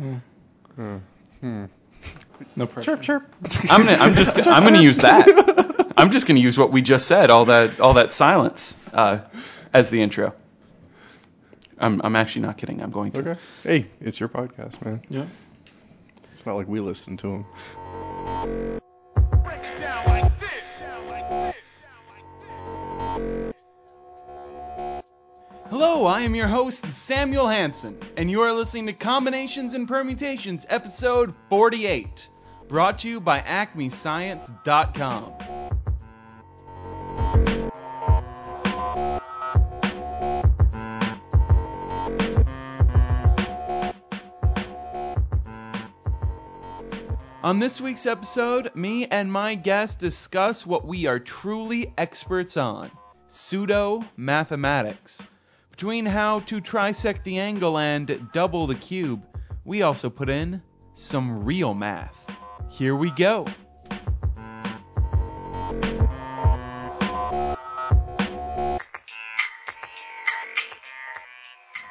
Hmm. Hmm. Hmm. No pressure. Chirp chirp. I'm gonna, I'm just I'm gonna use that. I'm just gonna use what we just said. All that all that silence uh, as the intro. I'm I'm actually not kidding. I'm going to. Okay. Hey, it's your podcast, man. Yeah. It's not like we listen to them. Hello, I am your host Samuel Hansen, and you are listening to Combinations and Permutations, episode 48, brought to you by AcmeScience.com. On this week's episode, me and my guest discuss what we are truly experts on pseudo mathematics. Between how to trisect the angle and double the cube, we also put in some real math. Here we go.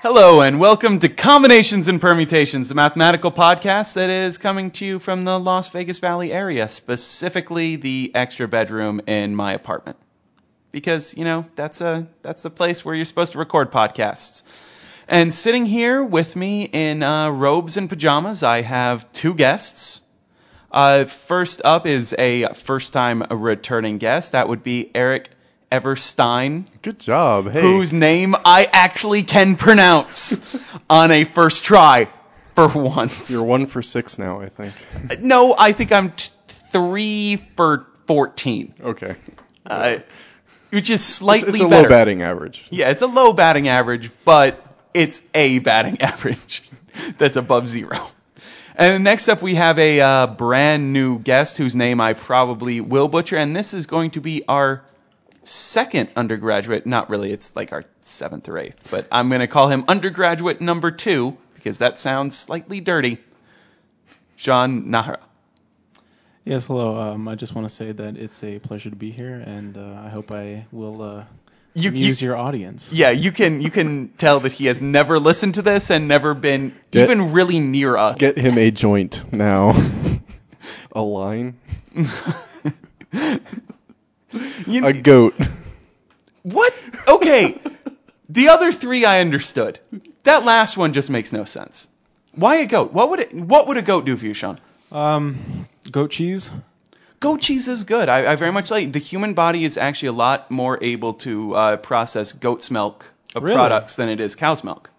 Hello, and welcome to Combinations and Permutations, the mathematical podcast that is coming to you from the Las Vegas Valley area, specifically the extra bedroom in my apartment. Because, you know, that's, a, that's the place where you're supposed to record podcasts. And sitting here with me in uh, robes and pajamas, I have two guests. Uh, first up is a first time returning guest. That would be Eric Everstine Good job. Hey. whose name I actually can pronounce on a first try for once. You're one for six now, I think. no, I think I'm t- three for 14, Okay. uh, which is It's, slightly it's a better. low batting average. Yeah, it's a low batting average, but it's a batting average that's above zero. And next up, we have a uh, brand new guest whose name I probably will butcher, and this is going to be our second undergraduate. Not really, it's like our seventh or eighth, but I'm going to call him undergraduate number two because that sounds slightly dirty. Sean Najera. Yes, hello. Um, I just want to say that it's a pleasure to be here, and uh, I hope I will uh, You- amuse you- your audience. Yeah, you can you can tell that he has never listened to this and never been Get- even really near a Get him a joint now. a line. You- A goat. What? Okay. the other three I understood. That last one just makes no sense. Why a goat? What would it, what would a goat do for you, Sean? Um, goat cheese. Goat cheese is good. I, I very much like. The human body is actually a lot more able to uh, process goat's milk of Really? products than it is cow's milk.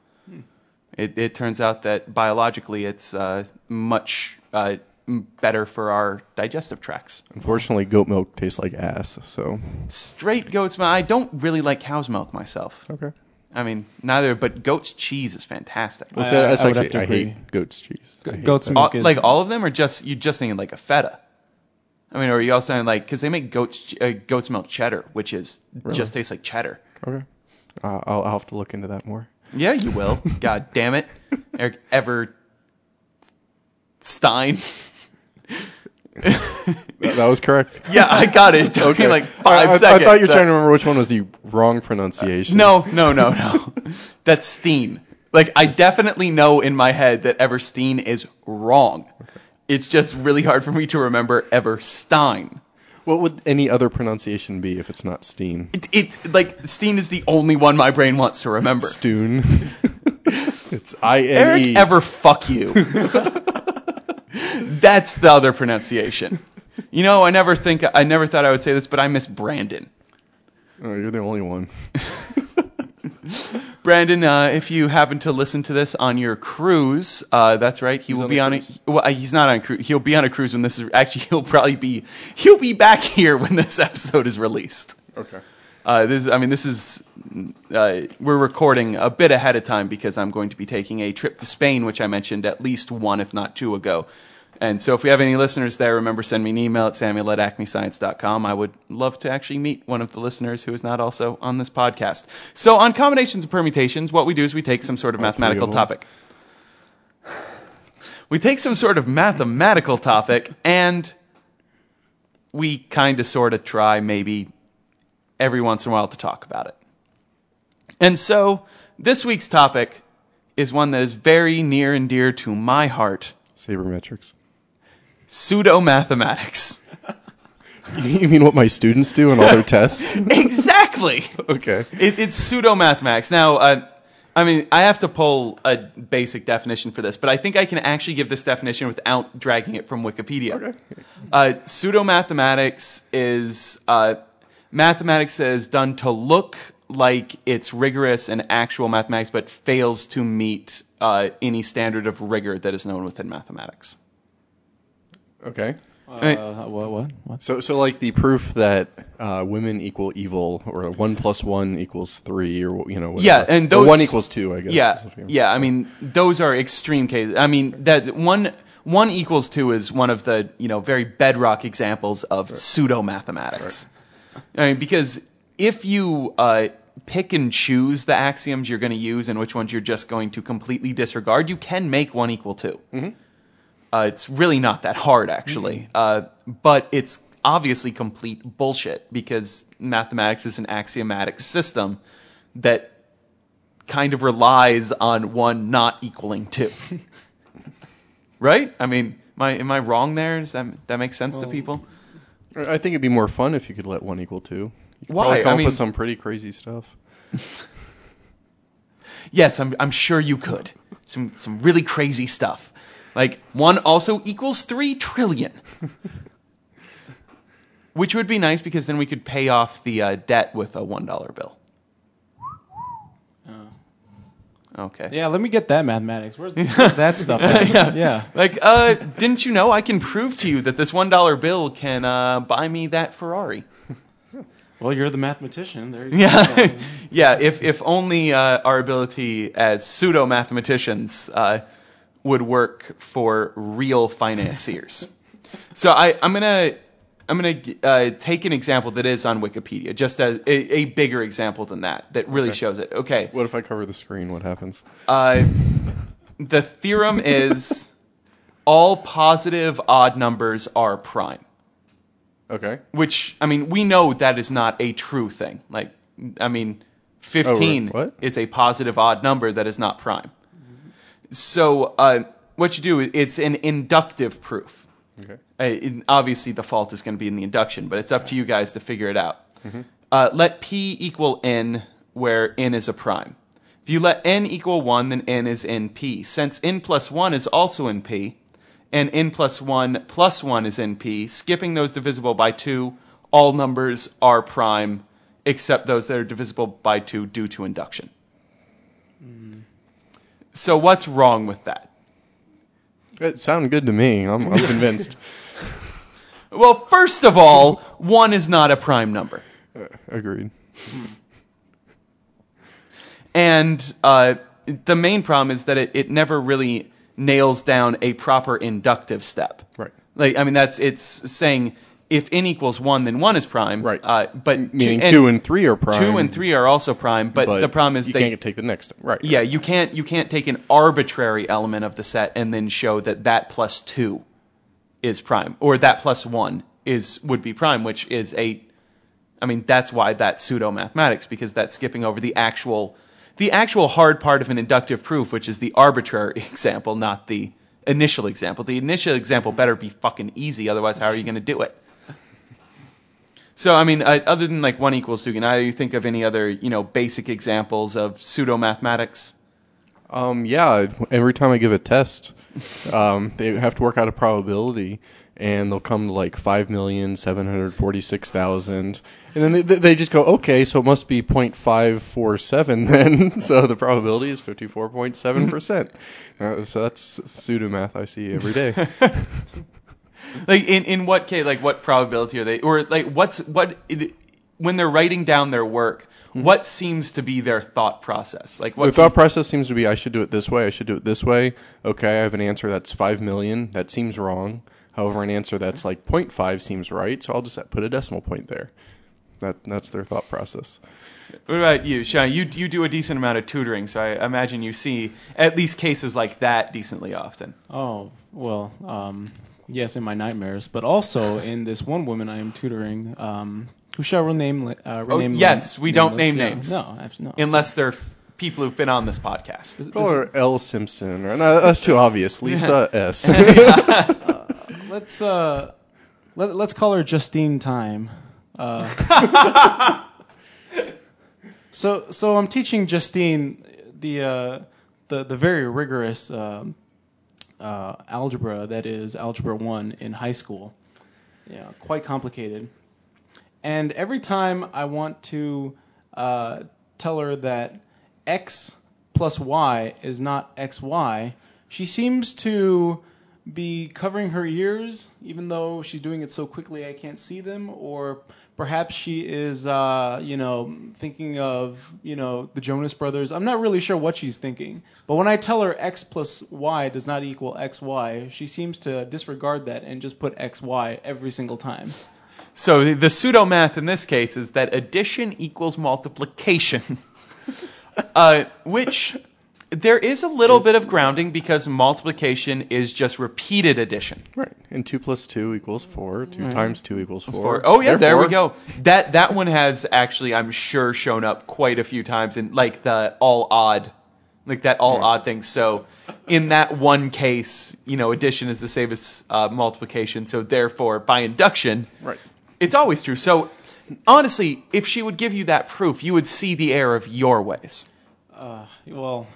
It, it turns out that biologically, it's uh, much uh, m- better for our digestive tracts. Unfortunately, goat milk tastes like ass, so. Straight goat's milk. I don't really like cow's milk myself. Okay. I mean, neither. But goat's cheese is fantastic. Well, I- that's I would actually, have I to hate goat's cheese. I hate goat's that. milk All- is like all of them, or just you just thinking like a feta? I mean, or are you also saying like because they make goat's uh, goat's milk cheddar, which is just tastes like cheddar. Okay. Uh, I'll, I'll have to look into that more. Yeah, you will. God damn it, Eric Ever Stein. That, that was correct. Yeah, I got it. It took me like I, five I- I seconds. thought you were Uh, trying to remember which one was the wrong pronunciation. No, no, no, no. That's Steen. Like I definitely know in my head that Eversteen is wrong. Okay. It's just really hard for me to remember Everstine. What would any other pronunciation be if it's not Steen? It, it like Steen is the only one my brain wants to remember. Stoon. it's I N E. Eric E. ever fuck you. That's the other pronunciation. You know, I never think I never thought I would say this, but I miss Brandon. Oh, you're the only one. Brandon, uh, if you happen to listen to this on your cruise, uh, that's right. He will on be a on a. Well, he's not on a cruise. He'll be on a cruise when this is actually. He'll probably be. He'll be back here when this episode is released. Okay. Uh, this, I mean, this is uh, we're recording a bit ahead of time because I'm going to be taking a trip to Spain, which I mentioned at least one, if not two, ago. And so, if we have any listeners there, remember send me an email at samuel at acmescience.com. I would love to actually meet one of the listeners who is not also on this podcast. So, on combinations and permutations, what we do is we take some sort of mathematical topic. We take some sort of mathematical topic and we kind of sort of try maybe every once in a while to talk about it. And so this week's topic is one that is very near and dear to my heart Sabermetrics. pseudo mathematics. You mean what my students do in all their tests? exactly. Okay. It, it's pseudo mathematics. Now, uh, I mean, I have to pull a basic definition for this, but I think I can actually give this definition without dragging it from Wikipedia. Okay. Uh, pseudo mathematics is uh, mathematics that is done to look like it's rigorous and actual mathematics, but fails to meet uh, any standard of rigor that is known within mathematics. Okay. Uh, what? What? What? So, so like the proof that uh, women equal evil, or one plus one equals three, or you know, whatever. Yeah, and Or those one equals two, I guess. Yeah, is what you- yeah. I mean, those are extreme cases. I mean, that one one equals two is one of the you know very bedrock examples of pseudo mathematics. I mean, because if you uh, pick and choose the axioms you're going to use and which ones you're just going to completely disregard, you can make one equal 2 Uh, it's really not that hard, actually, uh, but it's obviously complete bullshit because mathematics is an axiomatic system that kind of relies on one not equaling two. right? I mean, am I, am I wrong there? Does that, that make sense to people? I think it'd be more fun if you could let one equal two. You could Why? come I up mean- with some pretty crazy stuff. Yes, I'm, I'm sure you could. Some, some really crazy stuff. Like, one also equals three trillion. Which would be nice because then we could pay off the uh, debt with a $1 bill. Okay. Yeah, let me get that mathematics. Where's, where's that stuff? At? Yeah. yeah. Like, uh, didn't you know I can prove to you that this one dollar bill can uh, buy me that Ferrari? Well, you're the mathematician. There you go. Yeah, yeah. If if only uh, our ability as pseudo mathematicians uh, would work for real financiers. so I I'm gonna I'm gonna uh, take an example that is on Wikipedia, just as a, a bigger example than that that really Okay. shows it. Okay, What if I cover the screen? What happens? uh, the theorem is all positive odd numbers are prime. Okay. Which I mean, we know that is not a true thing. Like, I mean, fifteen what? is a positive odd number that is not prime. So, uh, what you do, it's an inductive proof. Okay. Uh, obviously, the fault is going to be in the induction, but it's up to you guys to figure it out. Uh, let p equal n, where n is a prime. If you let n equal 1, then n is in p. Since n plus 1 is also in p, and n plus 1 plus 1 is np. skipping those divisible by 2, all numbers are prime, except those that are divisible by 2 due to induction. So, what's wrong with that? It sounded good to me. I'm, I'm convinced. Well, first of all, 1 is not a prime number. Agreed. And uh, the main problem is that it, it never really nails down a proper inductive step. Right. Like, I mean, that's it's saying if n equals one, then one is prime. Right. Uh, but Meaning and two and three are prime. two and three are also prime. But, but the problem is you they can't take the next. Right. yeah you can't you can't take an arbitrary element of the set and then show that that plus two is prime or that plus one is would be prime, which is a I mean, that's why that's pseudo mathematics because that's skipping over the actual the actual hard part of an inductive proof, which is the arbitrary example, not the initial example. The initial example better be fucking easy, otherwise, how are you going to do it? So, I mean, uh, other than like one equals two, can you think of any other, you know, basic examples of pseudo mathematics? Um, yeah, every time I give a test, um, they have to work out a probability, and they'll come to like five million seven hundred forty-six thousand, and then they, they just go, okay, so it must be 0.547 then. so the probability is fifty-four point seven percent. Uh, So that's pseudo math I see every day. Like, in, in what case, like, what probability are they, or like, what's, what, when they're writing down their work, what seems to be their thought process? Like, what the thought process seems to be I should do it this way, I should do it this way. Okay, I have an answer that's 5 million. That seems wrong. However, an answer that's like 0.5 seems right, so I'll just put a decimal point there. That that's their thought process. What about you, Sean? You you do a decent amount of tutoring, so I imagine you see at least cases like that decently often. Oh well, um, yes, in my nightmares, but also in this one woman I am tutoring, um, who shall rename. Uh, Oh, yes, we don't name Yeah. names. No, abs- no. Unless they're people who've been on this podcast. Call her L Simpson. Or, no, that's too obvious. Lisa S. Let's uh, let, let's call her Justine Time. Uh, so so I'm teaching Justine the uh, the the very rigorous um uh, algebra that is algebra one in high school. Yeah, quite complicated. And every time I want to uh, tell her that x plus y is not xy, she seems to be covering her ears, even though she's doing it so quickly I can't see them, or perhaps she is, uh, you know, thinking of, you know, the Jonas Brothers. I'm not really sure what she's thinking, but when I tell her x plus y does not equal xy, she seems to disregard that and just put xy every single time. So the, the pseudo math in this case is that addition equals multiplication, uh, which there is a little bit of grounding because multiplication is just repeated addition. right. And 2 plus 2 equals 4. 2 times 2 equals 4. Or, oh yeah, there we go. That that one has actually, I'm sure, shown up quite a few times in like the all odd, like that all odd thing. So in that one case, you know, addition is the same as uh, multiplication. So therefore, by induction, Right. it's always true. So honestly, if she would give you that proof, you would see the error of your ways. Well,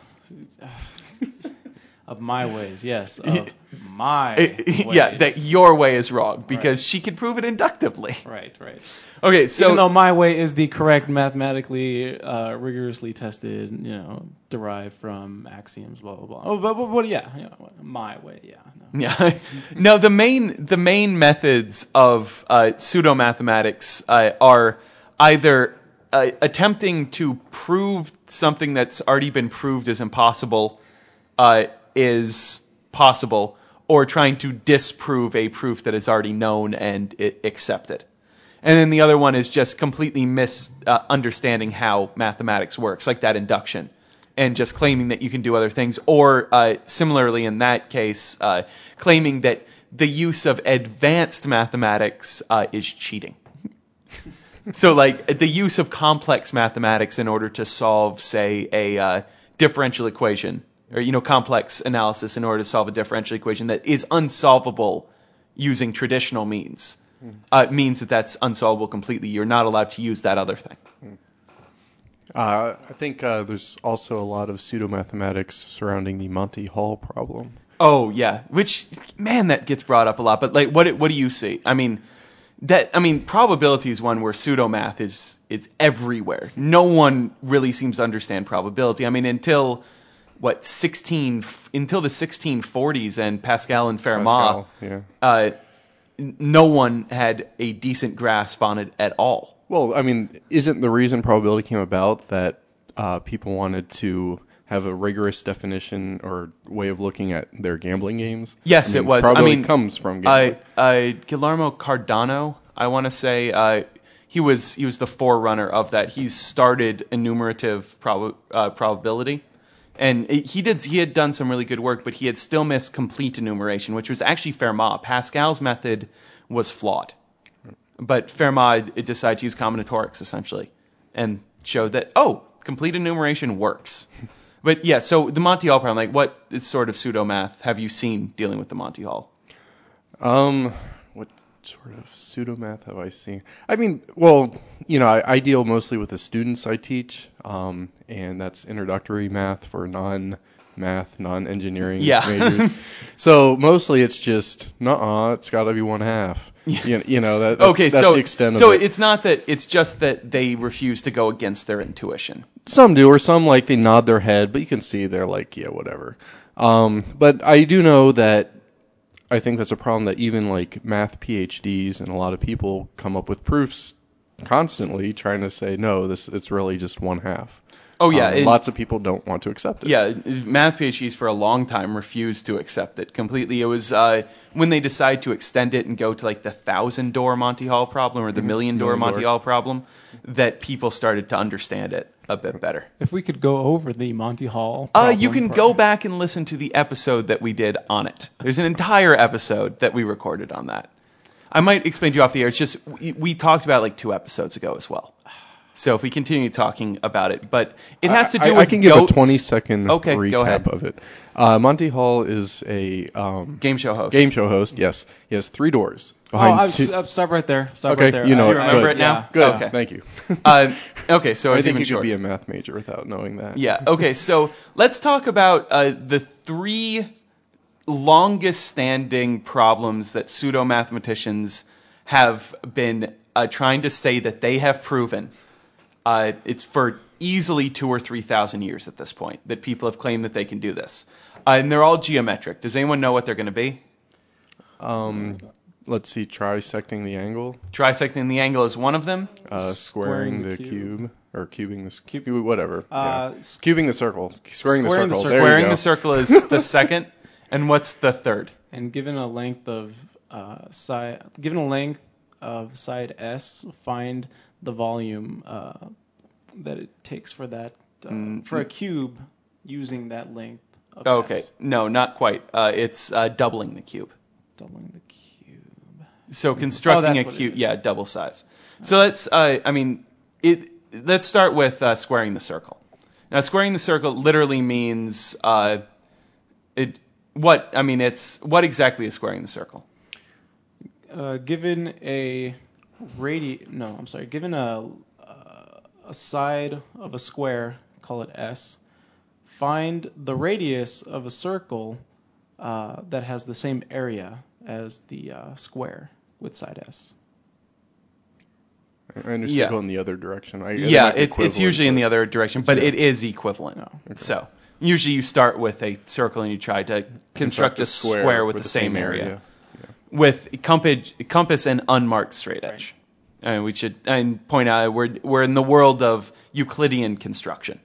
of my ways, yes, of my ways. yeah, that your way is wrong because she can prove it inductively. right, right. Okay, so Even though my way is the correct, mathematically uh, rigorously tested, you know, derived from axioms, blah blah blah. Oh, but, but, but yeah, yeah, my way, yeah. No. Yeah. no, the main the main methods of uh, pseudo mathematics uh, are either uh, attempting to prove something that's already been proved is impossible uh, is possible, or trying to disprove a proof that is already known and accepted. And then the other one is just completely misunderstanding how mathematics works, like that induction, and just claiming that you can do other things. Or uh, similarly, in that case, uh, claiming that the use of advanced mathematics uh, is cheating. so, like the use of complex mathematics in order to solve, say, a uh, differential equation, or you know, complex analysis in order to solve a differential equation that is unsolvable using traditional means uh, means that that's unsolvable completely. You're not allowed to use that other thing. Uh, I think uh, there's also a lot of pseudo mathematics surrounding the Monty Hall problem. Oh yeah, which man that gets brought up a lot. But like, what what do you see? I mean, that I mean, probability is one where pseudomath is is everywhere. No one really seems to understand probability. I mean, until what sixteen f- until the sixteen forties and Pascal and Fermat. Pascal, yeah. Uh, n- no one had a decent grasp on it at all. Well, I mean, isn't the reason probability came about that uh, people wanted to have a rigorous definition or way of looking at their gambling games? Yes, I mean, it was. I mean, comes from gambling. uh, Guillermo Cardano. I want to say uh, he was he was the forerunner of that. He started enumerative prob- uh, probability, and it- he did he had done some really good work, but he had still missed complete enumeration, which was actually Fermat. Pascal's method was flawed, but Fermat decided to use combinatorics essentially, and showed that oh, complete enumeration works. But yeah, so the Monty Hall problem, like what sort of pseudo math have you seen dealing with the Monty Hall? Um, what sort of pseudo math have I seen? I mean, well, you know, I, I deal mostly with the students I teach, um, and that's introductory math for non math, non engineering Yeah. majors. so mostly it's just, nuh-uh, it's got to be one half. You, you know, that, that's, okay, that's so the extent so of it. it's not that it's just that they refuse to go against their intuition. Some do, or some like they nod their head, but you can see they're like, yeah, whatever. Um, but I do know that I think that's a problem that even like math PhDs and a lot of people come up with proofs constantly trying to say no, this it's really just one half. Oh, yeah, Um, and- lots of people don't want to accept it. Yeah, math PhDs for a long time refused to accept it completely. It was uh, when they decided to extend it and go to like the thousand door Monty Hall problem or the million door Monty. Hall problem that people started to understand it a bit better. If we could go over the Monty Hall, Uh, you can pro- go back and listen to the episode that we did on it. There's an entire episode that we recorded on that. I might explain to you off the air. It's just we, we talked about it like two episodes ago as well. So if we continue talking about it, but it has to do I, with I can give a 20 second Okay, recap of it. Uh, Monty Hall is a um, game show host. game show host. Yes, he has three doors Oh. I'm, two- uh, stop right there. Stop Okay, right there. you know it. You remember Good. it now? yeah. Good, Okay. thank you. Uh, okay, so I think even you could be a math major without knowing that. Yeah. Okay. So let's talk about uh, the three longest standing problems that pseudo mathematicians have been uh, trying to say that they have proven. Uh, it's for easily two or three thousand years at this point that people have claimed that they can do this, uh, and they're all geometric. Does anyone know what they're going to be? Let's see, trisecting the angle, Trisecting the angle is one of them. uh, squaring, Squaring the the cube. cube. or cubing the s- cube, whatever. Uh, yeah. Cubing the circle, squaring, the Squaring the circle. circle. Squaring the circle is the second, and what's the third? And given a length of uh, side, given a length of side S, find the volume uh, that it takes for that uh, for a cube using that length. Of Okay, S, no, not quite. Uh, it's uh, doubling the cube. doubling the cube. So constructing Oh, a cube, yeah, double size. So let's, uh, I mean, it. Let's start with uh, squaring the circle. Now, squaring the circle literally means uh, it. What I mean, it's what exactly is squaring the circle? Uh, given a radi, no, I'm sorry. Given a uh, a side of a square, call it S. Find the radius of a circle uh, that has the same area as the uh, square with side S. I understand Yeah. going the other direction. I, it yeah, it's it's equivalent, usually in the other direction, but it is equivalent. No, So usually you start with a circle and you try to construct, a square, with, the, same, area. With compass, compass and unmarked straight edge. And we should and point out we're we're in the world of Euclidean construction,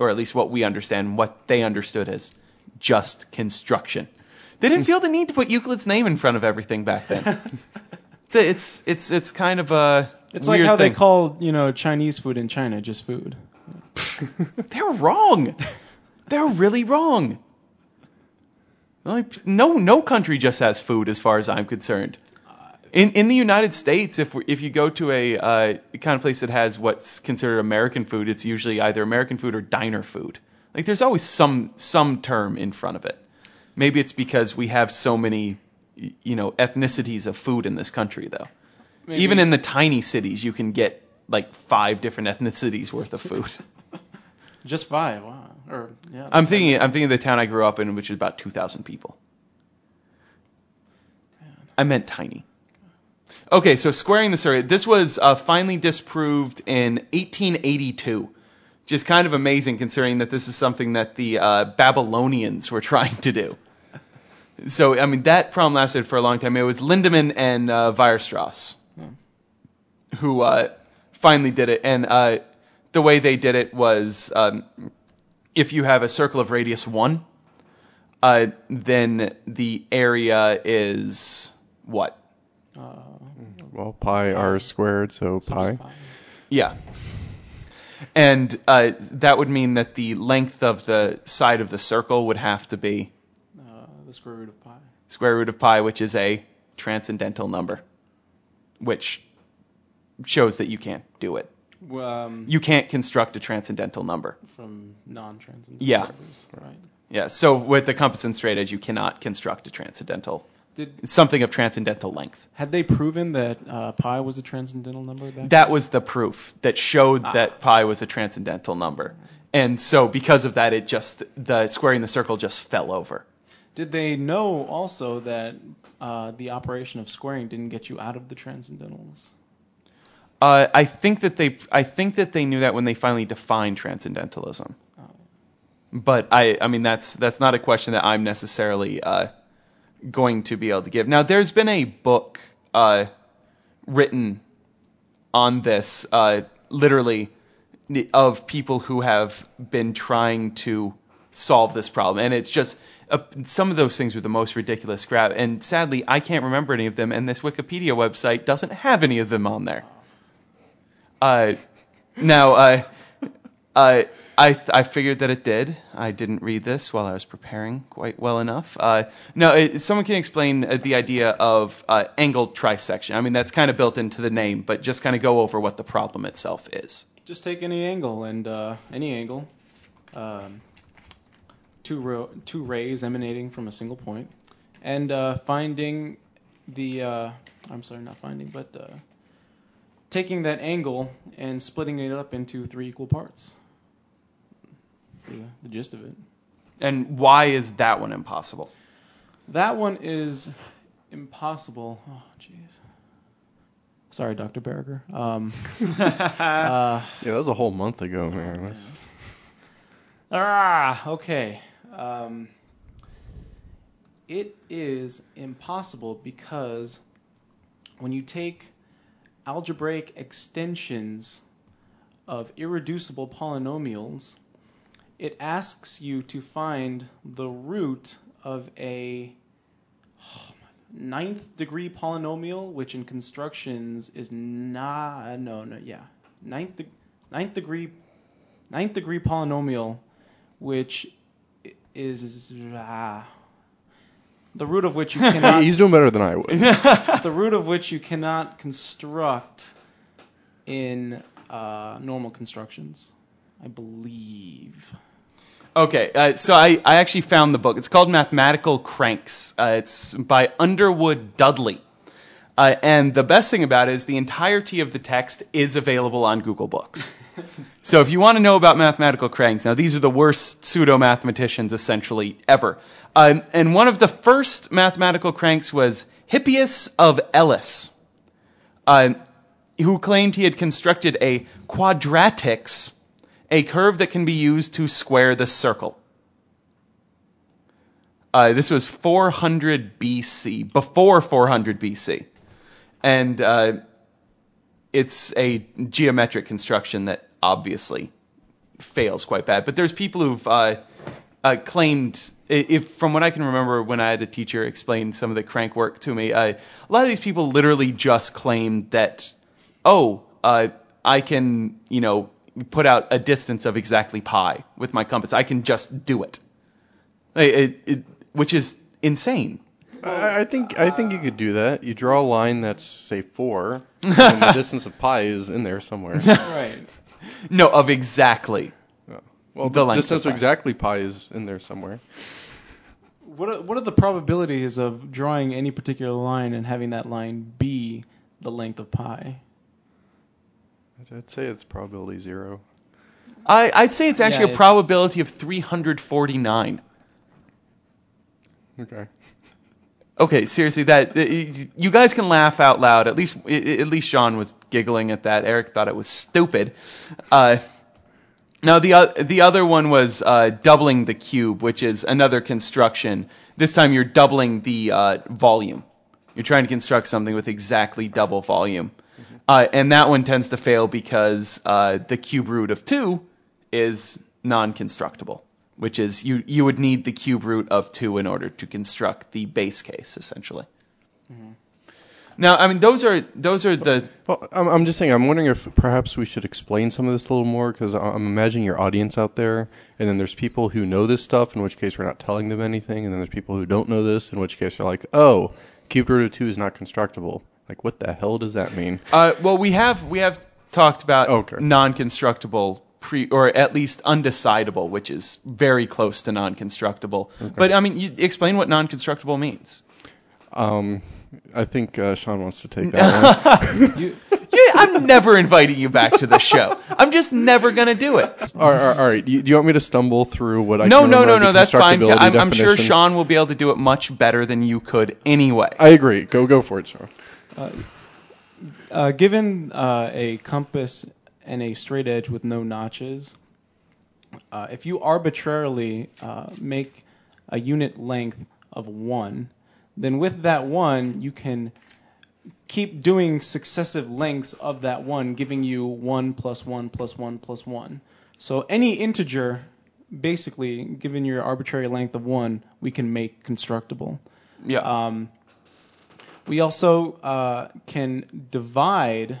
or at least what we understand, what they understood as just construction. They didn't feel the need to put Euclid's name in front of everything back then. it's a, it's it's it's kind of a It's like how thing. they call you know Chinese food in China just food. They're wrong. They're really wrong. No, no country just has food, as far as I'm concerned. In in the United States, if we- if you go to a uh, kind of place that has what's considered American food, it's usually either American food or diner food. Like there's always some some term in front of it. Maybe it's because we have so many, you know, ethnicities of food in this country, though. Maybe- Even in the tiny cities, you can get like five different ethnicities worth of food. Just five. Wow. Or yeah. I'm thinking. I'm thinking of the town I grew up in, which is about two thousand people. I meant tiny. Okay, so squaring the circle. This was uh, finally disproved in 1882, which is kind of amazing considering that this is something that the uh, Babylonians were trying to do. So, I mean, that problem lasted for a long time. It was Lindemann and uh, Weierstrass who uh, finally did it, and uh, the way they did it was um, if you have a circle of radius one, uh, then the area is what? Well, pi r squared, so pi. Yeah. And uh, that would mean that the length of the side of the circle would have to be Uh, the square root of pi. square root of pi, which is a transcendental number, which shows that you can't do it. Um, You can't construct a transcendental number. from non-transcendental Yeah. numbers, right? Yeah, so with the compass and straight edge, you cannot construct a transcendental, Did something of transcendental length. had they proven that uh, pi was a transcendental number back? That was the proof that showed that pi was a transcendental number. And so because of that, it just, the squaring the circle just fell over. Did they know also that uh, the operation of squaring didn't get you out of the transcendentals? Uh, I think that they, I think that they knew that when they finally defined transcendentalism. But I, I mean, that's that's not a question that I'm necessarily uh, going to be able to give. Now, there's been a book uh, written on this, uh, literally, of people who have been trying to solve this problem, and it's just uh, some of those things are the most ridiculous crap. And sadly, I can't remember any of them, and this Wikipedia website doesn't have any of them on there. Uh, now, uh, Uh, I I figured that it did. I didn't read this while I was preparing quite well enough. Uh, no, it, someone can explain uh, the idea of uh, angled trisection. I mean, that's kind of built into the name, but just kind of go over what the problem itself is. Just take any angle and uh, any angle, um, two ro- two rays emanating from a single point, and uh, finding the uh, I'm sorry, not finding, but uh, taking that angle and splitting it up into three equal parts. The, the gist of it. And why is that one impossible? That one is impossible. Oh, jeez. Sorry, Dr. Berger. Um, Yeah, that was a whole month ago, man. That's, Ah, okay. Um, it is impossible because when you take algebraic extensions of irreducible polynomials, it asks you to find the root of a ninth degree polynomial, which in constructions is not no no yeah ninth ninth degree ninth degree polynomial, which is, is ah, the root of which you cannot he's doing better than I would. the root of which you cannot construct in uh, normal constructions. I believe. Okay, uh, so I, I actually found the book. It's called Mathematical Cranks. Uh, it's by Underwood Dudley. Uh, and the best thing about it is the entirety of the text is available on Google Books. So if you want to know about mathematical cranks, now these are the worst pseudo mathematicians essentially ever. Um, and one of the first mathematical cranks was Hippias of Elis, uh, who claimed he had constructed a quadratix, a curve that can be used to square the circle. Uh, this was 400 BC, before 400 BC. And uh, it's a geometric construction that obviously fails quite bad. But there's people who've uh, uh, claimed, if from what I can remember, when I had a teacher explain some of the crank work to me, uh, a lot of these people literally just claimed that, oh, uh, I can, you know, put out a distance of exactly pi with my compass. I can just do it, It- it- it- which is insane. I, I think I think you could do that. You draw a line that's say four, and the distance of pi is in there somewhere. Right. No, of exactly. Well, The the, length distance of exactly pi is in there somewhere. What are, what are the probabilities of drawing any particular line and having that line be the length of pi? I'd- I'd say it's probability zero. I, I'd say it's actually Yeah, a probability of 349. Okay. Okay, seriously, that uh, you guys can laugh out loud. At least, at least Sean was giggling at that. Eric thought it was stupid. Uh, now the o- the other one was uh, doubling the cube, which is another construction. This time you're doubling the uh, volume. You're trying to construct something with exactly double volume, uh, and that one tends to fail because uh, the cube root of two is non-constructible, which is you you would need the cube root of two in order to construct the base case, essentially. Now, I mean, those are those are the Well, I'm, I'm just saying. I'm wondering if perhaps we should explain some of this a little more because I'm imagining your audience out there, and then there's people who know this stuff, in which case we're not telling them anything, and then there's people who don't know this, in which case they're like, "Oh, cube root of two is not constructible." Like, what the hell does that mean? Uh, well, we have we have talked about Okay. non-constructible pre or at least undecidable, which is very close to non-constructible. But I mean, you explain what non-constructible means. Um, I think uh, Sean wants to take that one. You, I'm never inviting you back to the show. I'm just never gonna do it. all right, all right, all right. You, do you want me to stumble through what I? No, can no, no, no. That's fine. I'm, I'm sure? Sean will be able to do it much better than you could anyway. I agree. Go, go for it, Sean. uh, given uh, a compass and a straight edge with no notches, uh, if you arbitrarily uh, make a unit length of one, then with that one you can keep doing successive lengths of that one, giving you one plus one plus one plus one. So any integer, basically, given your arbitrary length of one, we can make constructible. Yeah. Um, we also uh, can divide.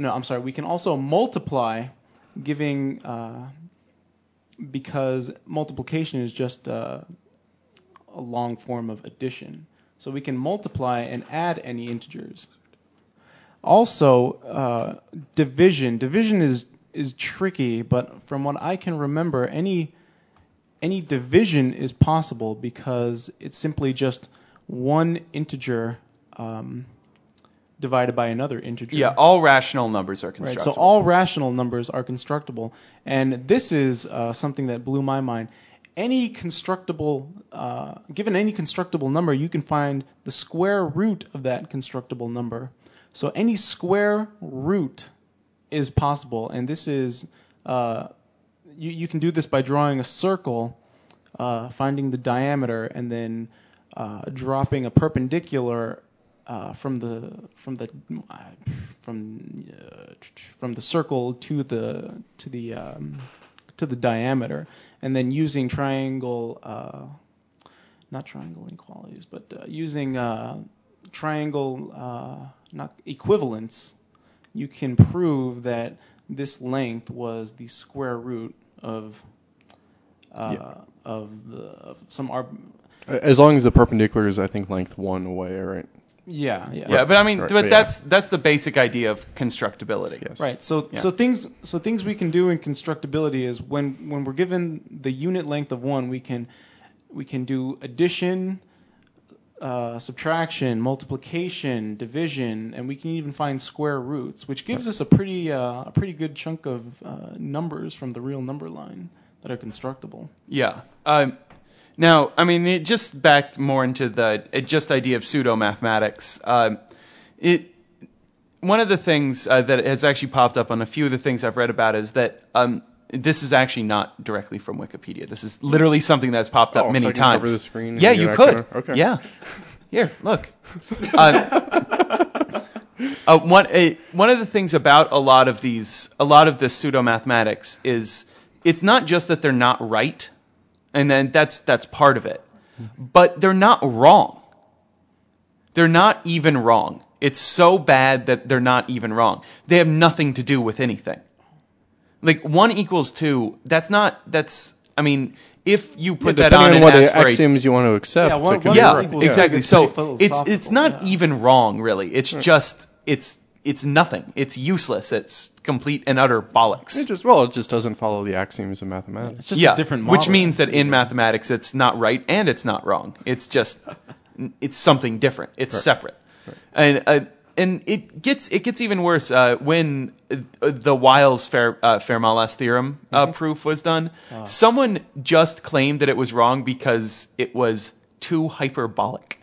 No, I'm sorry. We can also multiply giving uh, because multiplication is just uh, a long form of addition. So we can multiply and add any integers. Also, uh, division. Division is is tricky, but from what I can remember, any any division is possible because it's simply just one integer um, divided by another integer. Yeah, all rational numbers are Right. constructible. So all rational numbers are constructible, and this is uh, something that blew my mind. Any constructible, uh, given any constructible number, you can find the square root of that constructible number. So any square root is possible, and this is uh, you, you can do this by drawing a circle, uh, finding the diameter, and then uh, dropping a perpendicular uh, from the from the uh, from uh, from the circle to the to the um, to the diameter, and then using triangle, uh, not triangle inequalities, but uh, using uh, triangle uh, not equivalence, you can prove that this length was the square root of uh, of the of some arb- As long as the perpendicular is, I think, length one away, right? Yeah yeah yeah, but I mean, Right, but that's that's the basic idea of constructibility. Yes. Right. So Yeah. so things so things we can do in constructibility is when when we're given the unit length of one, we can we can do addition, uh, subtraction, multiplication, division, and we can even find square roots, which gives us a pretty uh, a pretty good chunk of uh, numbers from the real number line that are constructible. Yeah. Um, now, I mean, it just back more into the it just idea of pseudo mathematics. Um, it one of the things uh, that has actually popped up on a few of the things I've read about is that um, this is actually not directly from Wikipedia. This is literally something that's popped up Oh, many so times. cover the screen yeah, you could. okay. Yeah. Here, look. Uh, uh, one uh, one of the things about a lot of these, a lot of this pseudo mathematics is it's not just that they're not right, and then that's that's part of it, but they're not wrong. They're not even wrong. It's so bad that they're not even wrong. They have nothing to do with anything. Like one equals two. That's not. That's. I mean, if you put that on on and what ask for a- axioms you want to accept. Yeah, one- one yeah, exactly. It's So it's it's not yeah. even wrong, really. It's just it's it's nothing. It's useless. It's complete and utter bollocks. It just well, it just doesn't follow the axioms of mathematics. It's just yeah, a different model. which means that in mathematics, it's not right and it's not wrong. It's just it's something different. It's separate, and uh, and it gets it gets even worse uh, when uh, the Wiles Fer, uh, Fermat theorem uh, Mm-hmm. proof was done. Ah. Someone just claimed that it was wrong because it was too hyperbolic.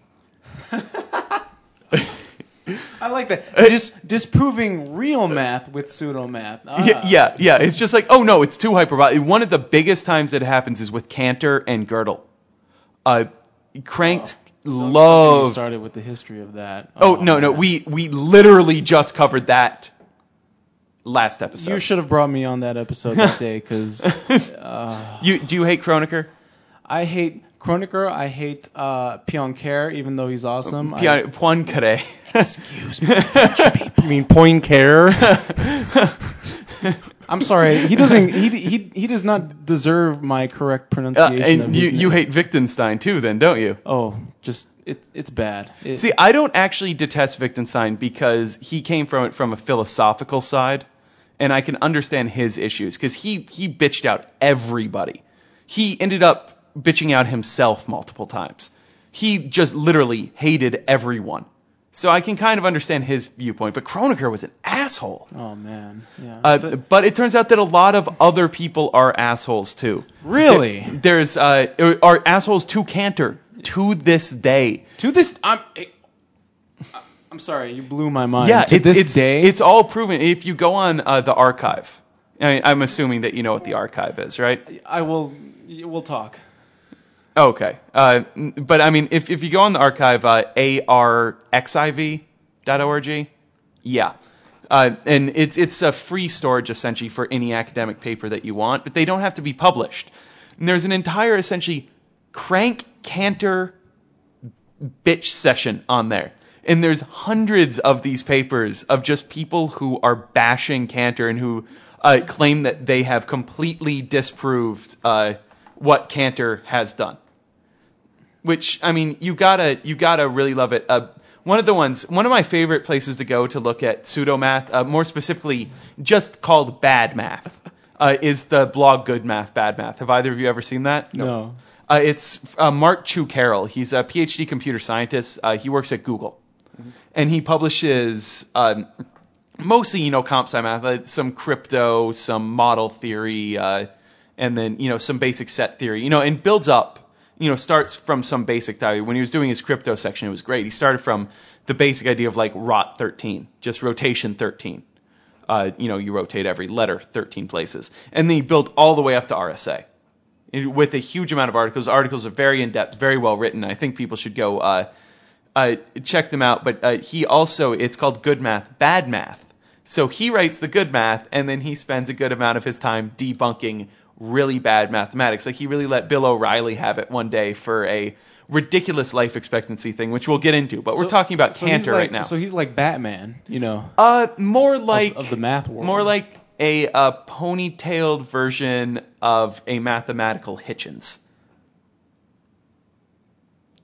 I like that. Dis- disproving real math with pseudo math. Ah. Yeah, yeah, yeah. It's just like, oh no, it's too hyperbolic. One of the biggest times that it happens is with Cantor and Gödel. Uh, cranks You love. started with the history of that. Oh no, no, man. we we literally just covered that last episode. You should have brought me on that episode that day because You do you hate Kronecker? I hate Kronecker. I hate uh, Pionker, even though he's awesome. I- Poincaré. excuse me. You mean Poincare? I'm sorry. He doesn't. He he he does not deserve my correct Uh, pronunciation. of and you his you name. hate Wittgenstein too, then don't you? Oh, just it's it's bad. It- See, I don't actually detest Wittgenstein because he came from it from a philosophical side, and I can understand his issues because he he bitched out everybody. He ended up bitching out himself multiple times. He just literally hated everyone. So I can kind of understand his viewpoint, but Kronecker was an asshole. oh man. Yeah. Uh, The- but it turns out that a lot of other people are assholes too. really. There's uh, are assholes to Cantor to this day. to this, I'm. I'm sorry. You blew my mind. Yeah, To it's, this it's, day. it's all proven. If you go on uh, the archive, I I'm assuming that you know what the archive is, right? I will. We'll talk. Okay, uh, but I mean, if if you go on the archive, uh, arxiv.org, yeah, uh, and it's it's a free storage essentially for any academic paper that you want, but they don't have to be published. And there's an entire essentially crank Cantor bitch session on there. And there's hundreds of these papers of just people who are bashing Cantor and who uh, claim that they have completely disproved uh, what Cantor has done. Which I mean, you gotta you gotta really love it. Uh, one of the ones, one of my favorite places to go to look at pseudo math, uh, more specifically, just called bad math, uh, is the blog Good Math Bad Math. Have either of you ever seen that? No. Uh, it's uh, Mark Chu Carroll. He's a PhD computer scientist. Uh, he works at Google, and he publishes um, mostly, you know, comp sci math, uh, some crypto, some model theory, uh, and then you know some basic set theory. You know, and builds up. You know, starts from some basic value. When he was doing his crypto section, it was great. He started from the basic idea of like rot thirteen, just rotation thirteen. Uh, you know, you rotate every letter 13 places. And then he built all the way up to RSA with a huge amount of articles. Articles are very in depth, very well written. I think people should go uh, uh, check them out. But uh, he also, it's called Good Math, Bad Math. So he writes the good math, and then he spends a good amount of his time debunking really bad mathematics. Like he really let Bill O'Reilly have it one day for a ridiculous life expectancy thing, which we'll get into. But we're talking about so Cantor like- right now. So he's like Batman, you know, Uh, more like of the math world. more like a, uh ponytailed version of a mathematical Hitchens.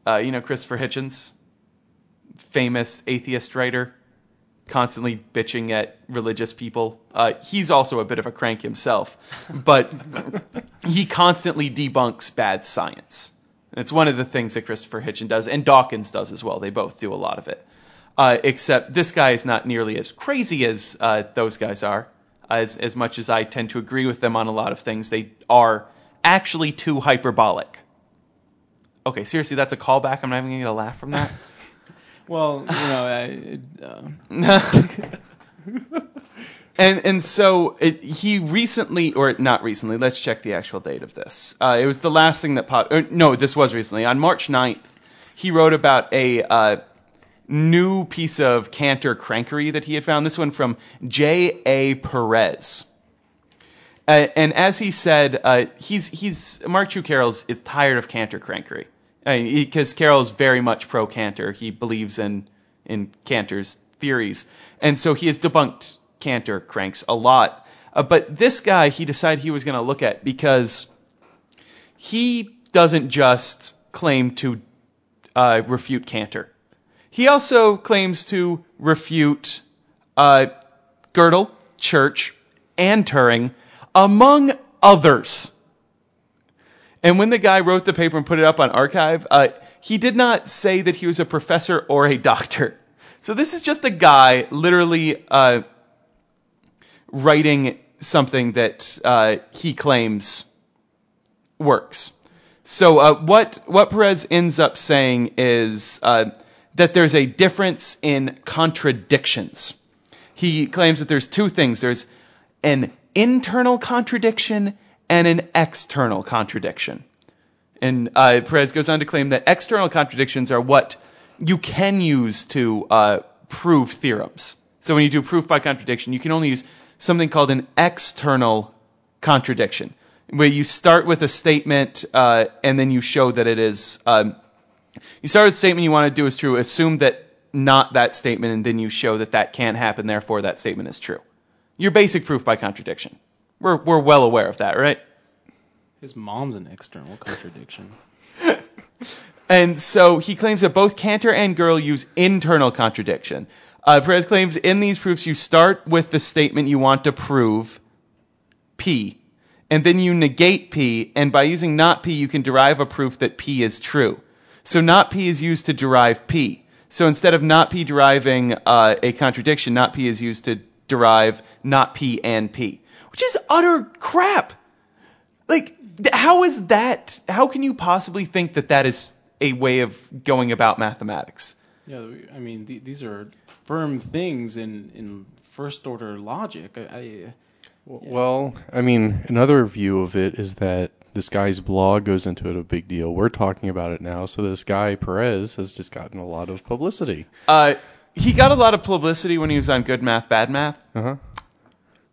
Uh, you know Christopher Hitchens, famous atheist writer, constantly bitching at religious people. Uh, he's also a bit of a crank himself, but he constantly debunks bad science. It's one of the things that Christopher Hitchens does, and Dawkins does as well. They both do a lot of it. Uh, except this guy is not nearly as crazy as uh, those guys are. As as much as I tend to agree with them on a lot of things, they are actually too hyperbolic. Okay, seriously, that's a callback. I'm not even going to get a laugh from that. well, you know, I, uh, and and so it, he recently, or not recently, let's check the actual date of this. Uh, it was the last thing that popped. No, this was recently. On March 9th, he wrote about a uh, new piece of Cantor crankery that he had found. This one from J. A. Perez. Uh, and as he said, uh, he's he's Mark Chu Carroll's is tired of Cantor crankery because Carroll's very much pro Cantor. He believes in in Cantor's theories, and so he has debunked Cantor cranks a lot. Uh, but this guy, he decided he was going to look at because he doesn't just claim to uh, refute Cantor. He also claims to refute uh, Gödel, Church, and Turing, among others. And when the guy wrote the paper and put it up on arXiv, uh, he did not say that he was a professor or a doctor. So this is just a guy literally uh, writing something that uh, he claims works. So uh, what what Perez ends up saying is uh, that there's a difference in contradictions. He claims that there's two things. There's an internal contradiction and an external contradiction. And uh, Perez goes on to claim that external contradictions are what you can use to uh, prove theorems. So when you do proof by contradiction, you can only use something called an external contradiction, where you start with a statement uh, and then you show that it is. Um, you start with a statement you want to do is true. Assume that not that statement, and then you show that that can't happen. Therefore, that statement is true. Your basic proof by contradiction. We're we're well aware of that, right? his mom's an external contradiction. And so he claims that both Cantor and Gödel use internal contradiction. Uh, Perez claims in these proofs you start with the statement you want to prove, P, and then you negate P, and by using not P, you can derive a proof that P is true. So not P is used to derive P. So instead of not P deriving uh, a contradiction, not P is used to derive not P and P, which is utter crap. Like, how is that? How can you possibly think that that is a way of going about mathematics? Yeah, I mean, th- these are firm things in, in first order logic. I, I, Well, I mean, another view of it is that this guy's blog goes into it a big deal. We're talking about it now, so this guy Perez has just gotten a lot of publicity. Uh, he got a lot of publicity when he was on Good Math, Bad Math. Uh-huh.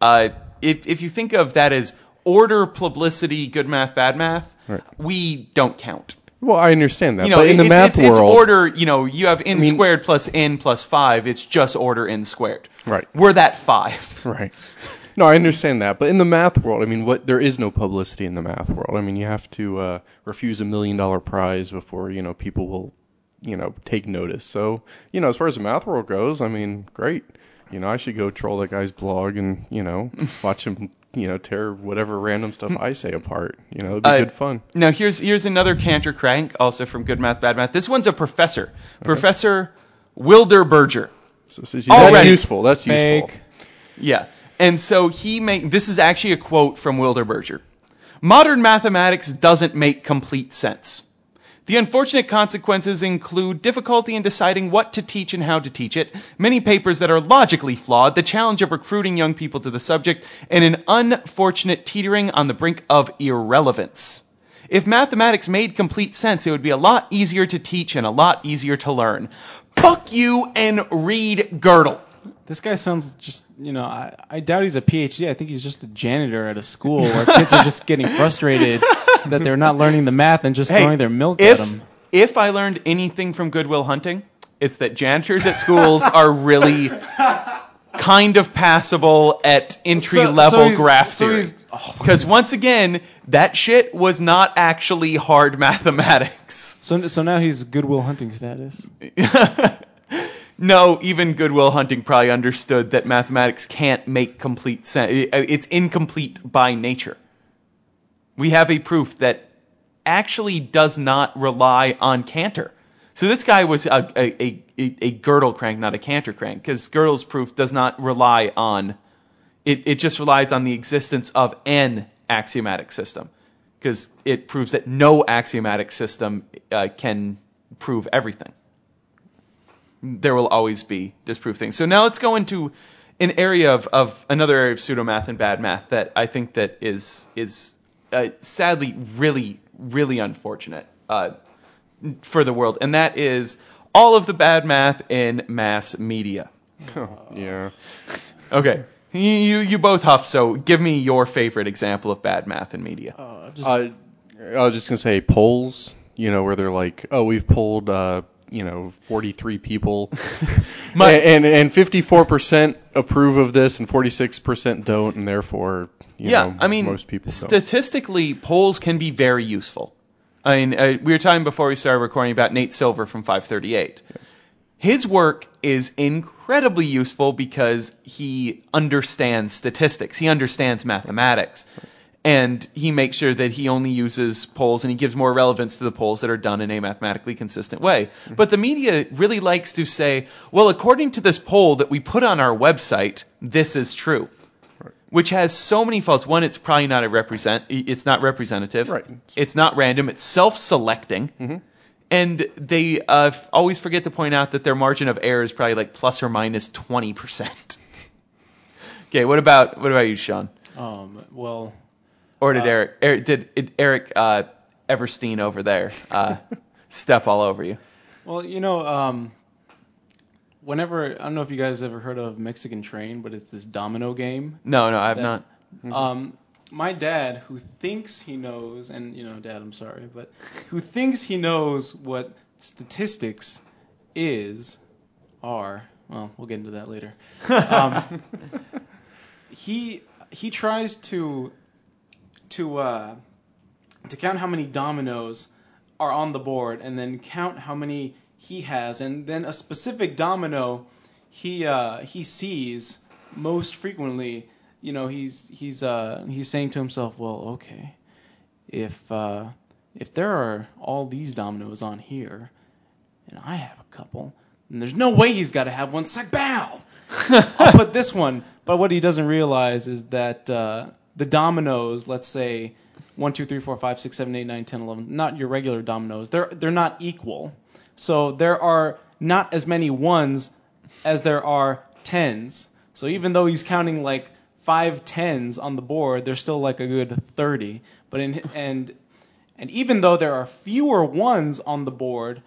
Uh, if, if you think of that as order publicity, Good Math, Bad Math, Right. we don't count. Well, I understand that, You know, but in the it's, math it's, it's world, order. You know, you have n mean- squared plus n plus five. It's just order n squared. Right. We're that five. Right. No, I understand that, but in the math world, I mean, what there is no publicity in the math world. I mean, you have to uh, refuse a million dollar prize before you know people will, you know, take notice. So, you know, as far as the math world goes, I mean, great. You know, I should go troll that guy's blog and you know watch him, you know, tear whatever random stuff I say apart. You know, it'd be Uh, good fun. Now here's here's another Cantor crank, also from Good Math Bad Math. This one's a professor, Professor Wildberger. So, so, see, that's useful. That's useful. Yeah. And so he make this is actually a quote from Wildberger. Modern mathematics doesn't make complete sense. The unfortunate consequences include difficulty in deciding what to teach and how to teach it, many papers that are logically flawed, the challenge of recruiting young people to the subject, and an unfortunate teetering on the brink of irrelevance. If mathematics made complete sense, it would be a lot easier to teach and a lot easier to learn. Fuck you and read Gödel. This guy sounds just, you know, I, I doubt he's a PhD. I think he's just a janitor at a school where kids are just getting frustrated that they're not learning the math and just throwing their milk if, at them. If I learned anything from Good Will Hunting, it's that janitors at schools are really kind of passable at entry So- so level he's- graph so theory. he's- oh. Because once again, that shit was not actually hard mathematics. So, so now he's Good Will Hunting status. No, even Good Will Hunting probably understood that mathematics can't make complete sense. It's incomplete by nature. We have a proof that actually does not rely on Cantor. So this guy was a, a, a, a Gödel crank, not a Cantor crank, because Gödel's proof does not rely on, it, it just relies on the existence of an axiomatic system, because it proves that no axiomatic system uh, can prove everything there will always be disprove things. So now let's go into an area of, of another area of pseudomath and bad math that I think that is is uh, sadly really really unfortunate uh, for the world, and that is all of the bad math in mass media. Yeah. Okay, you you, you both huff. So give me your favorite example of bad math in media. Just, Uh, I was just gonna say polls. You know, where they're like, "Oh, we've polled, uh, you know, forty-three people, My- and and fifty-four percent approve of this, and forty-six percent don't, and therefore, you yeah, know, I mean, most people don't." statistically, polls can be very useful. I mean, uh, we were talking before we started recording about Nate Silver from 538. His work is incredibly useful because he understands statistics. He understands mathematics. And he makes sure that he only uses polls and he gives more relevance to the polls that are done in a mathematically consistent way. But the media really likes to say, well, according to this poll that we put on our website, this is true which has so many faults. One, it's probably not a represent. It's not representative. Right. It's not random. It's self-selecting. And they uh, f- always forget to point out that their margin of error is probably like plus or minus twenty percent. okay, what about what about you, Sean? um, well, Or did Eric, Eric did Eric uh, Everstine over there uh, step all over you? well, you know, um, whenever I don't know if you guys ever heard of Mexican Train, but it's this domino game. No, no, I have That- not. Um, my dad, who thinks he knows, and you know, Dad, I'm sorry, but who thinks he knows what statistics is, are. Well, we'll get into that later. Um, he he tries to to uh, to count how many dominoes are on the board, and then count how many he has, and then a specific domino he uh, he sees most frequently. You know, he's he's uh, he's saying to himself, "Well, okay, if uh, if there are all these dominoes on here, and I have a couple, then there's no way he's got to have one. Sagbal. I'll put this one." But what he doesn't realize is that uh, the dominoes, let's say one, two, three, four, five, six, seven, eight, nine, ten, eleven, not your regular dominoes. They're they're not equal. So there are not as many ones as there are tens. So even though he's counting like five tens on the board, there's still like a good thirty. But in and and even though there are fewer ones on the board,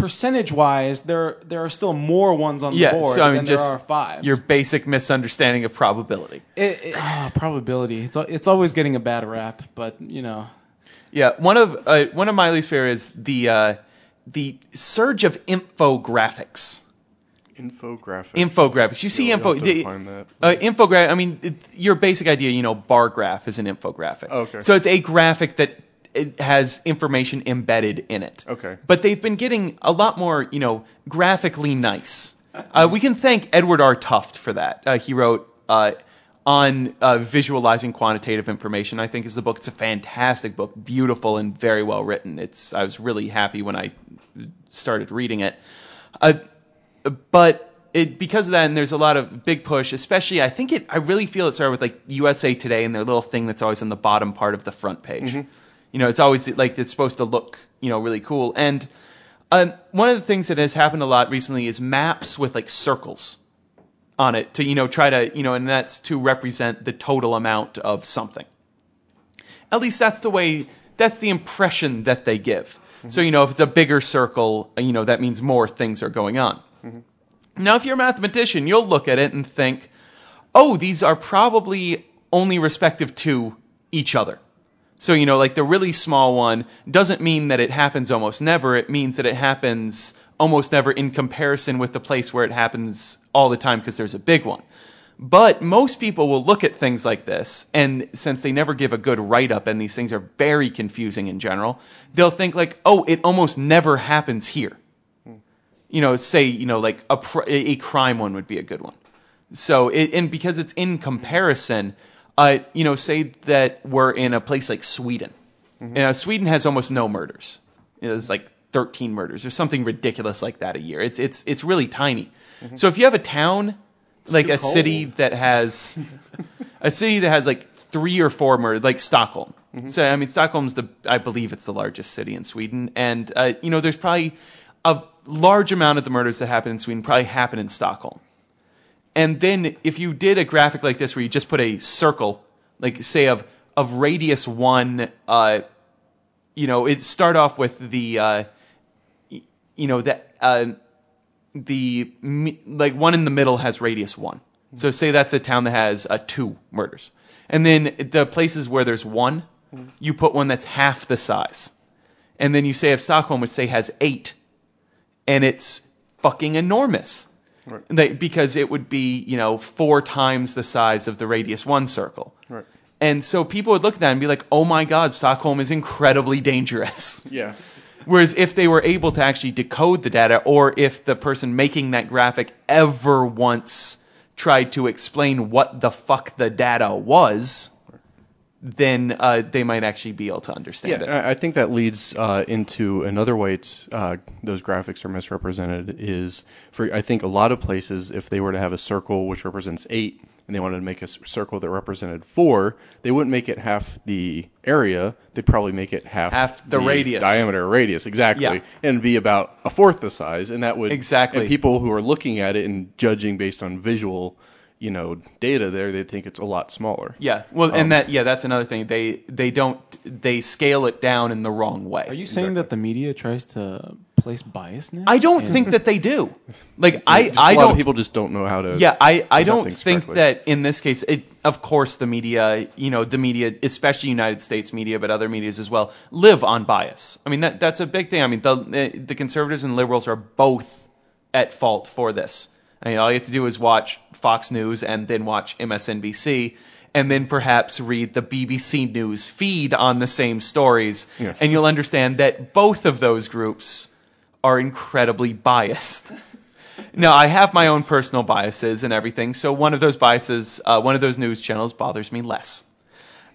percentage wise, there there are still more ones on the Yeah, board so I mean, than just there are fives. your basic misunderstanding of probability. It, it, ah, probability. It's it's always getting a bad rap, but you know. Yeah, one of uh, one of my least favorite is the uh, the surge of infographics. Infographics. Infographics. You see You'll info. have define that, uh, infographic. I mean, it, your basic idea. You know, bar graph is an infographic. Okay. So it's a graphic that it has information embedded in it. Okay. But they've been getting a lot more, you know, graphically nice. Uh, we can thank Edward R. Tufte for that. Uh, he wrote uh, on uh, visualizing quantitative information. I think is the book. It's a fantastic book, beautiful and very well written. It's. I was really happy when I started reading it. Uh, but it because of that, and there's a lot of big push, especially I think it. I really feel it started with like USA Today and their little thing that's always on the bottom part of the front page. You know, it's always like it's supposed to look you know really cool. And um, one of the things that has happened a lot recently is maps with like circles on it to you know try to you know, and that's to represent the total amount of something. At least that's the way. That's the impression that they give. So you know, if it's a bigger circle, you know that means more things are going on. Now, if you're a mathematician, you'll look at it and think, oh, these are probably only respective to each other. So, you know, like the really small one doesn't mean that it happens almost never. It means that it happens almost never in comparison with the place where it happens all the time because there's a big one. But most people will look at things like this, and since they never give a good write up and these things are very confusing in general, they'll think like, oh, it almost never happens here you know, say, you know, like a, pr- a crime one would be a good one. So, it, and because it's in comparison, uh, you know, say that we're in a place like Sweden. You know, Sweden has almost no murders. You know, There's like 13 murders or something ridiculous like that a year. It's, it's, it's really tiny. So if you have a town, like too a city that has, a city that has like three or four murders, like Stockholm. So I mean, Stockholm's the I believe it's the largest city in Sweden, and uh, you know, there's probably a large amount of the murders that happen in Sweden probably happen in Stockholm. And then if you did a graphic like this where you just put a circle, like say of of radius one, uh, you know, it start off with the, uh, you know, that uh, the like one in the middle has radius one. So say that's a town that has uh, two murders, and then the places where there's one, you put one that's half the size, and then you say if Stockholm would say has eight, and it's fucking enormous. Right. They, because it would be, you know, four times the size of the radius one circle. Right. And so people would look at that and be like, oh my God, Stockholm is incredibly dangerous. Yeah. Whereas if they were able to actually decode the data, or if the person making that graphic ever once tried to explain what the fuck the data was, then uh, they might actually be able to understand it. Yeah, I I think that leads uh, into another way it's, uh, those graphics are misrepresented is for I think a lot of places if they were to have a circle which represents eight and they wanted to make a circle that represented four, they wouldn't make it half the area. They'd probably make it half Half the radius. diameter radius exactly, Yeah. and be about a fourth the size, and that would Exactly. And people who are looking at it and judging based on visual, you know, data there, they think it's a lot smaller. Yeah, well, Um, and that yeah, that's another thing. They they don't they scale it down in the wrong way. Are you saying that the media tries to place biasness? I don't in- think that they do. Like I Just I a don't of people just don't know how to. Yeah, I, I don't think correctly. that in this case, it, of course, the media, you know, the media, especially United States media, but other medias as well, live on bias. I mean, that that's a big thing. I mean, the the conservatives and liberals are both at fault for this. I mean, all you have to do is watch Fox News and then watch MSNBC. And then perhaps read the BBC News feed on the same stories, Yes. and you'll understand that both of those groups are incredibly biased. Now, I have my own personal biases and everything, so one of those biases, uh, one of those news channels bothers me less.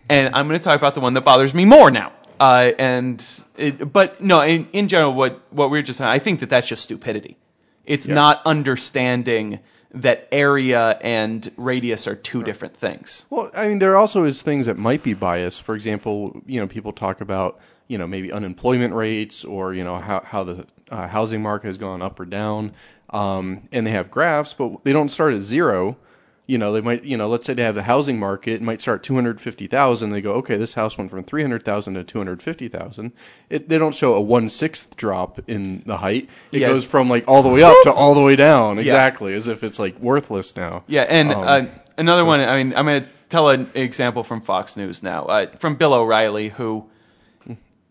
And I'm going to talk about the one that bothers me more now. Uh, and it, but no, in, in general, what, what we're just saying, I think that that's just stupidity. It's not understanding that area and radius are two different things. Well, I mean, there also is things that might be biased. For example, you know, people talk about you know maybe unemployment rates or you know how how the uh, housing market has gone up or down, um, and they have graphs, but they don't start at zero. You know, they might you know let's say they have the housing market it might start two hundred fifty thousand. They go, okay, this house went from three hundred thousand to two hundred fifty thousand. It they don't show a one sixth drop in the height. It Yeah. goes from like all the way up to all the way down. Exactly, as if it's like worthless now. Yeah, and Um, uh, another one. I mean, I'm going to tell an example from Fox News now, uh, from Bill O'Reilly, who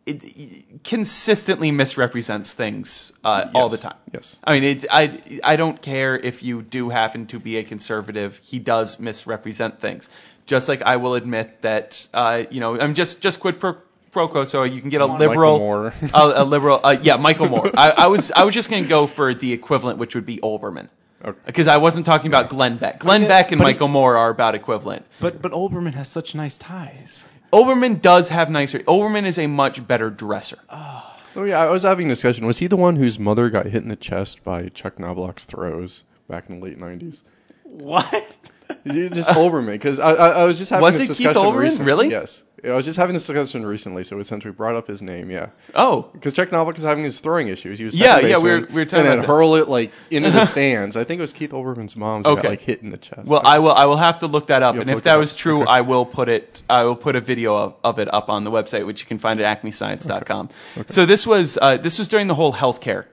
it consistently misrepresents things uh, all the time. Yes. I mean, it's, I I don't care if you do happen to be a conservative. He does misrepresent things. Just like I will admit that, uh, you know, I'm just just quid pro, pro quo, so you can get a liberal, Moore. a, a liberal, uh, yeah, Michael Moore. I, I was I was just going to go for the equivalent, which would be Olbermann, Okay. because I wasn't talking about Glenn Beck. Glenn yeah, Beck and but he- Michael Moore are about equivalent. But but Olbermann has such nice ties. Olbermann does have nicer. Olbermann is a much better dresser. Oh yeah, I was having a discussion. Was he the one whose mother got hit in the chest by Chuck Knobloch's throws back in the late nineties? What? Just Olbermann, because I, I, I was just having Was this it Keith discussion Olbermann? recently. Really? Yes, I was just having this discussion recently. So since we brought up his name, yeah, Oh, because Chuck Knobloch was having his throwing issues. He was Yeah, yeah, we were- we were talking and then hurl it like into the stands. I think it was Keith Olbermann's mom's Okay. got like hit in the chest. Well, I will. I will have to look that up, You'll and if that was true, Okay. I will put it. I will put a video of, of it up on the website, which you can find at acmescience.com. So this was uh, this was during the whole healthcare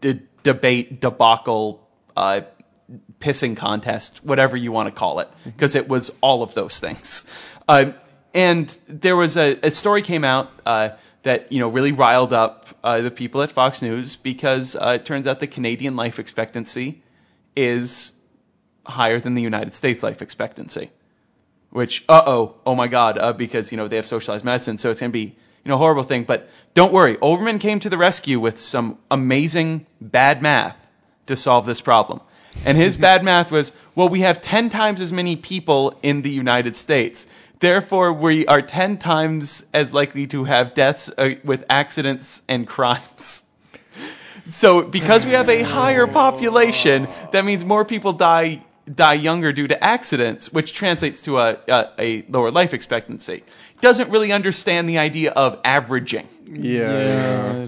d- debate debacle, uh, pissing contest, whatever you want to call it, because it was all of those things. Uh, and there was a, a story came out uh, that you know really riled up uh, the people at Fox News because uh, it turns out the Canadian life expectancy is higher than the United States life expectancy. Which, uh oh, oh my God, uh, because you know they have socialized medicine, so it's gonna be you know a horrible thing. But don't worry, Olbermann came to the rescue with some amazing bad math to solve this problem. And his bad math was, well, we have ten times as many people in the United States. Therefore, we are ten times as likely to have deaths uh, with accidents and crimes. So because we have a higher population, that means more people die die younger due to accidents, which translates to a a, a lower life expectancy. Doesn't really understand the idea of averaging, yeah,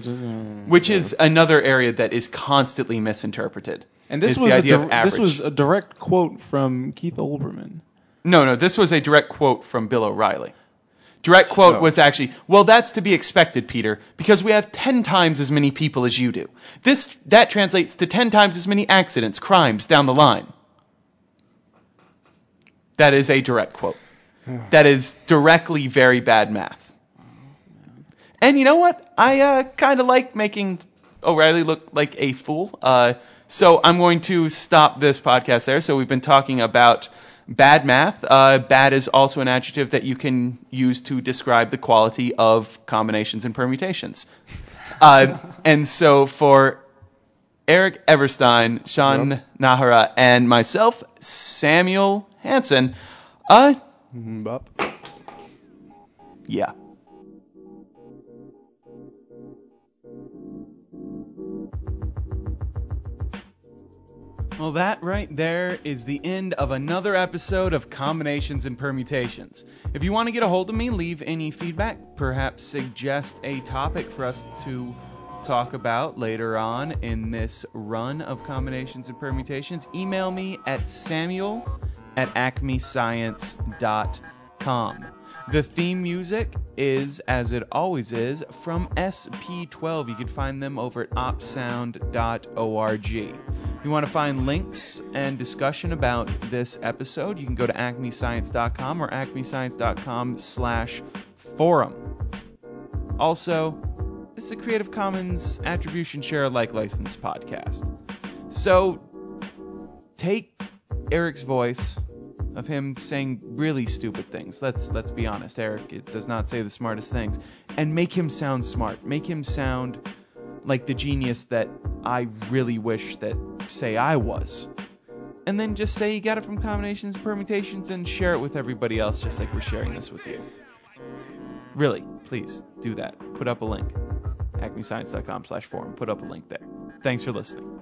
which is another area that is constantly misinterpreted. And this It's was the a idea of dir- this was a direct quote from Keith Olbermann. No, no, this was a direct quote from Bill O'Reilly. Direct quote was actually, well, that's to be expected, Peter, because we have 10 times as many people as you do. This, that translates to 10 times as many accidents, crimes down the line. That is a direct quote. That is directly very bad math. And you know what? I uh, kind of like making O'Reilly look like a fool. Uh, so I'm going to stop this podcast there. So we've been talking about bad math. Uh, bad is also an adjective that you can use to describe the quality of combinations and permutations. Uh, and so for Eric Everstine, Sean Najera, and myself, Samuel Hansen, uh, Bop. yeah. Well, that right there is the end of another episode of Combinations and Permutations. If you want to get a hold of me, leave any feedback, perhaps suggest a topic for us to talk about later on in this run of Combinations and Permutations, email me at samuel at acmescience.com. The theme music is, as it always is, from SP12. You can find them over at opsound.org. You want to find links and discussion about this episode, you can go to acmescience.com or acmescience.com slash forum. Also, this is a Creative Commons Attribution Share Alike license podcast. So take Eric's voice of him saying really stupid things. Let's let's be honest, Eric it does not say the smartest things, and make him sound smart. Make him sound like the genius that I really wish that say I was. And then just say you got it from combinations and permutations and share it with everybody else just like we're sharing this with you. Really, please do that. Put up a link. acmescience.com slash forum. Put up a link there. Thanks for listening.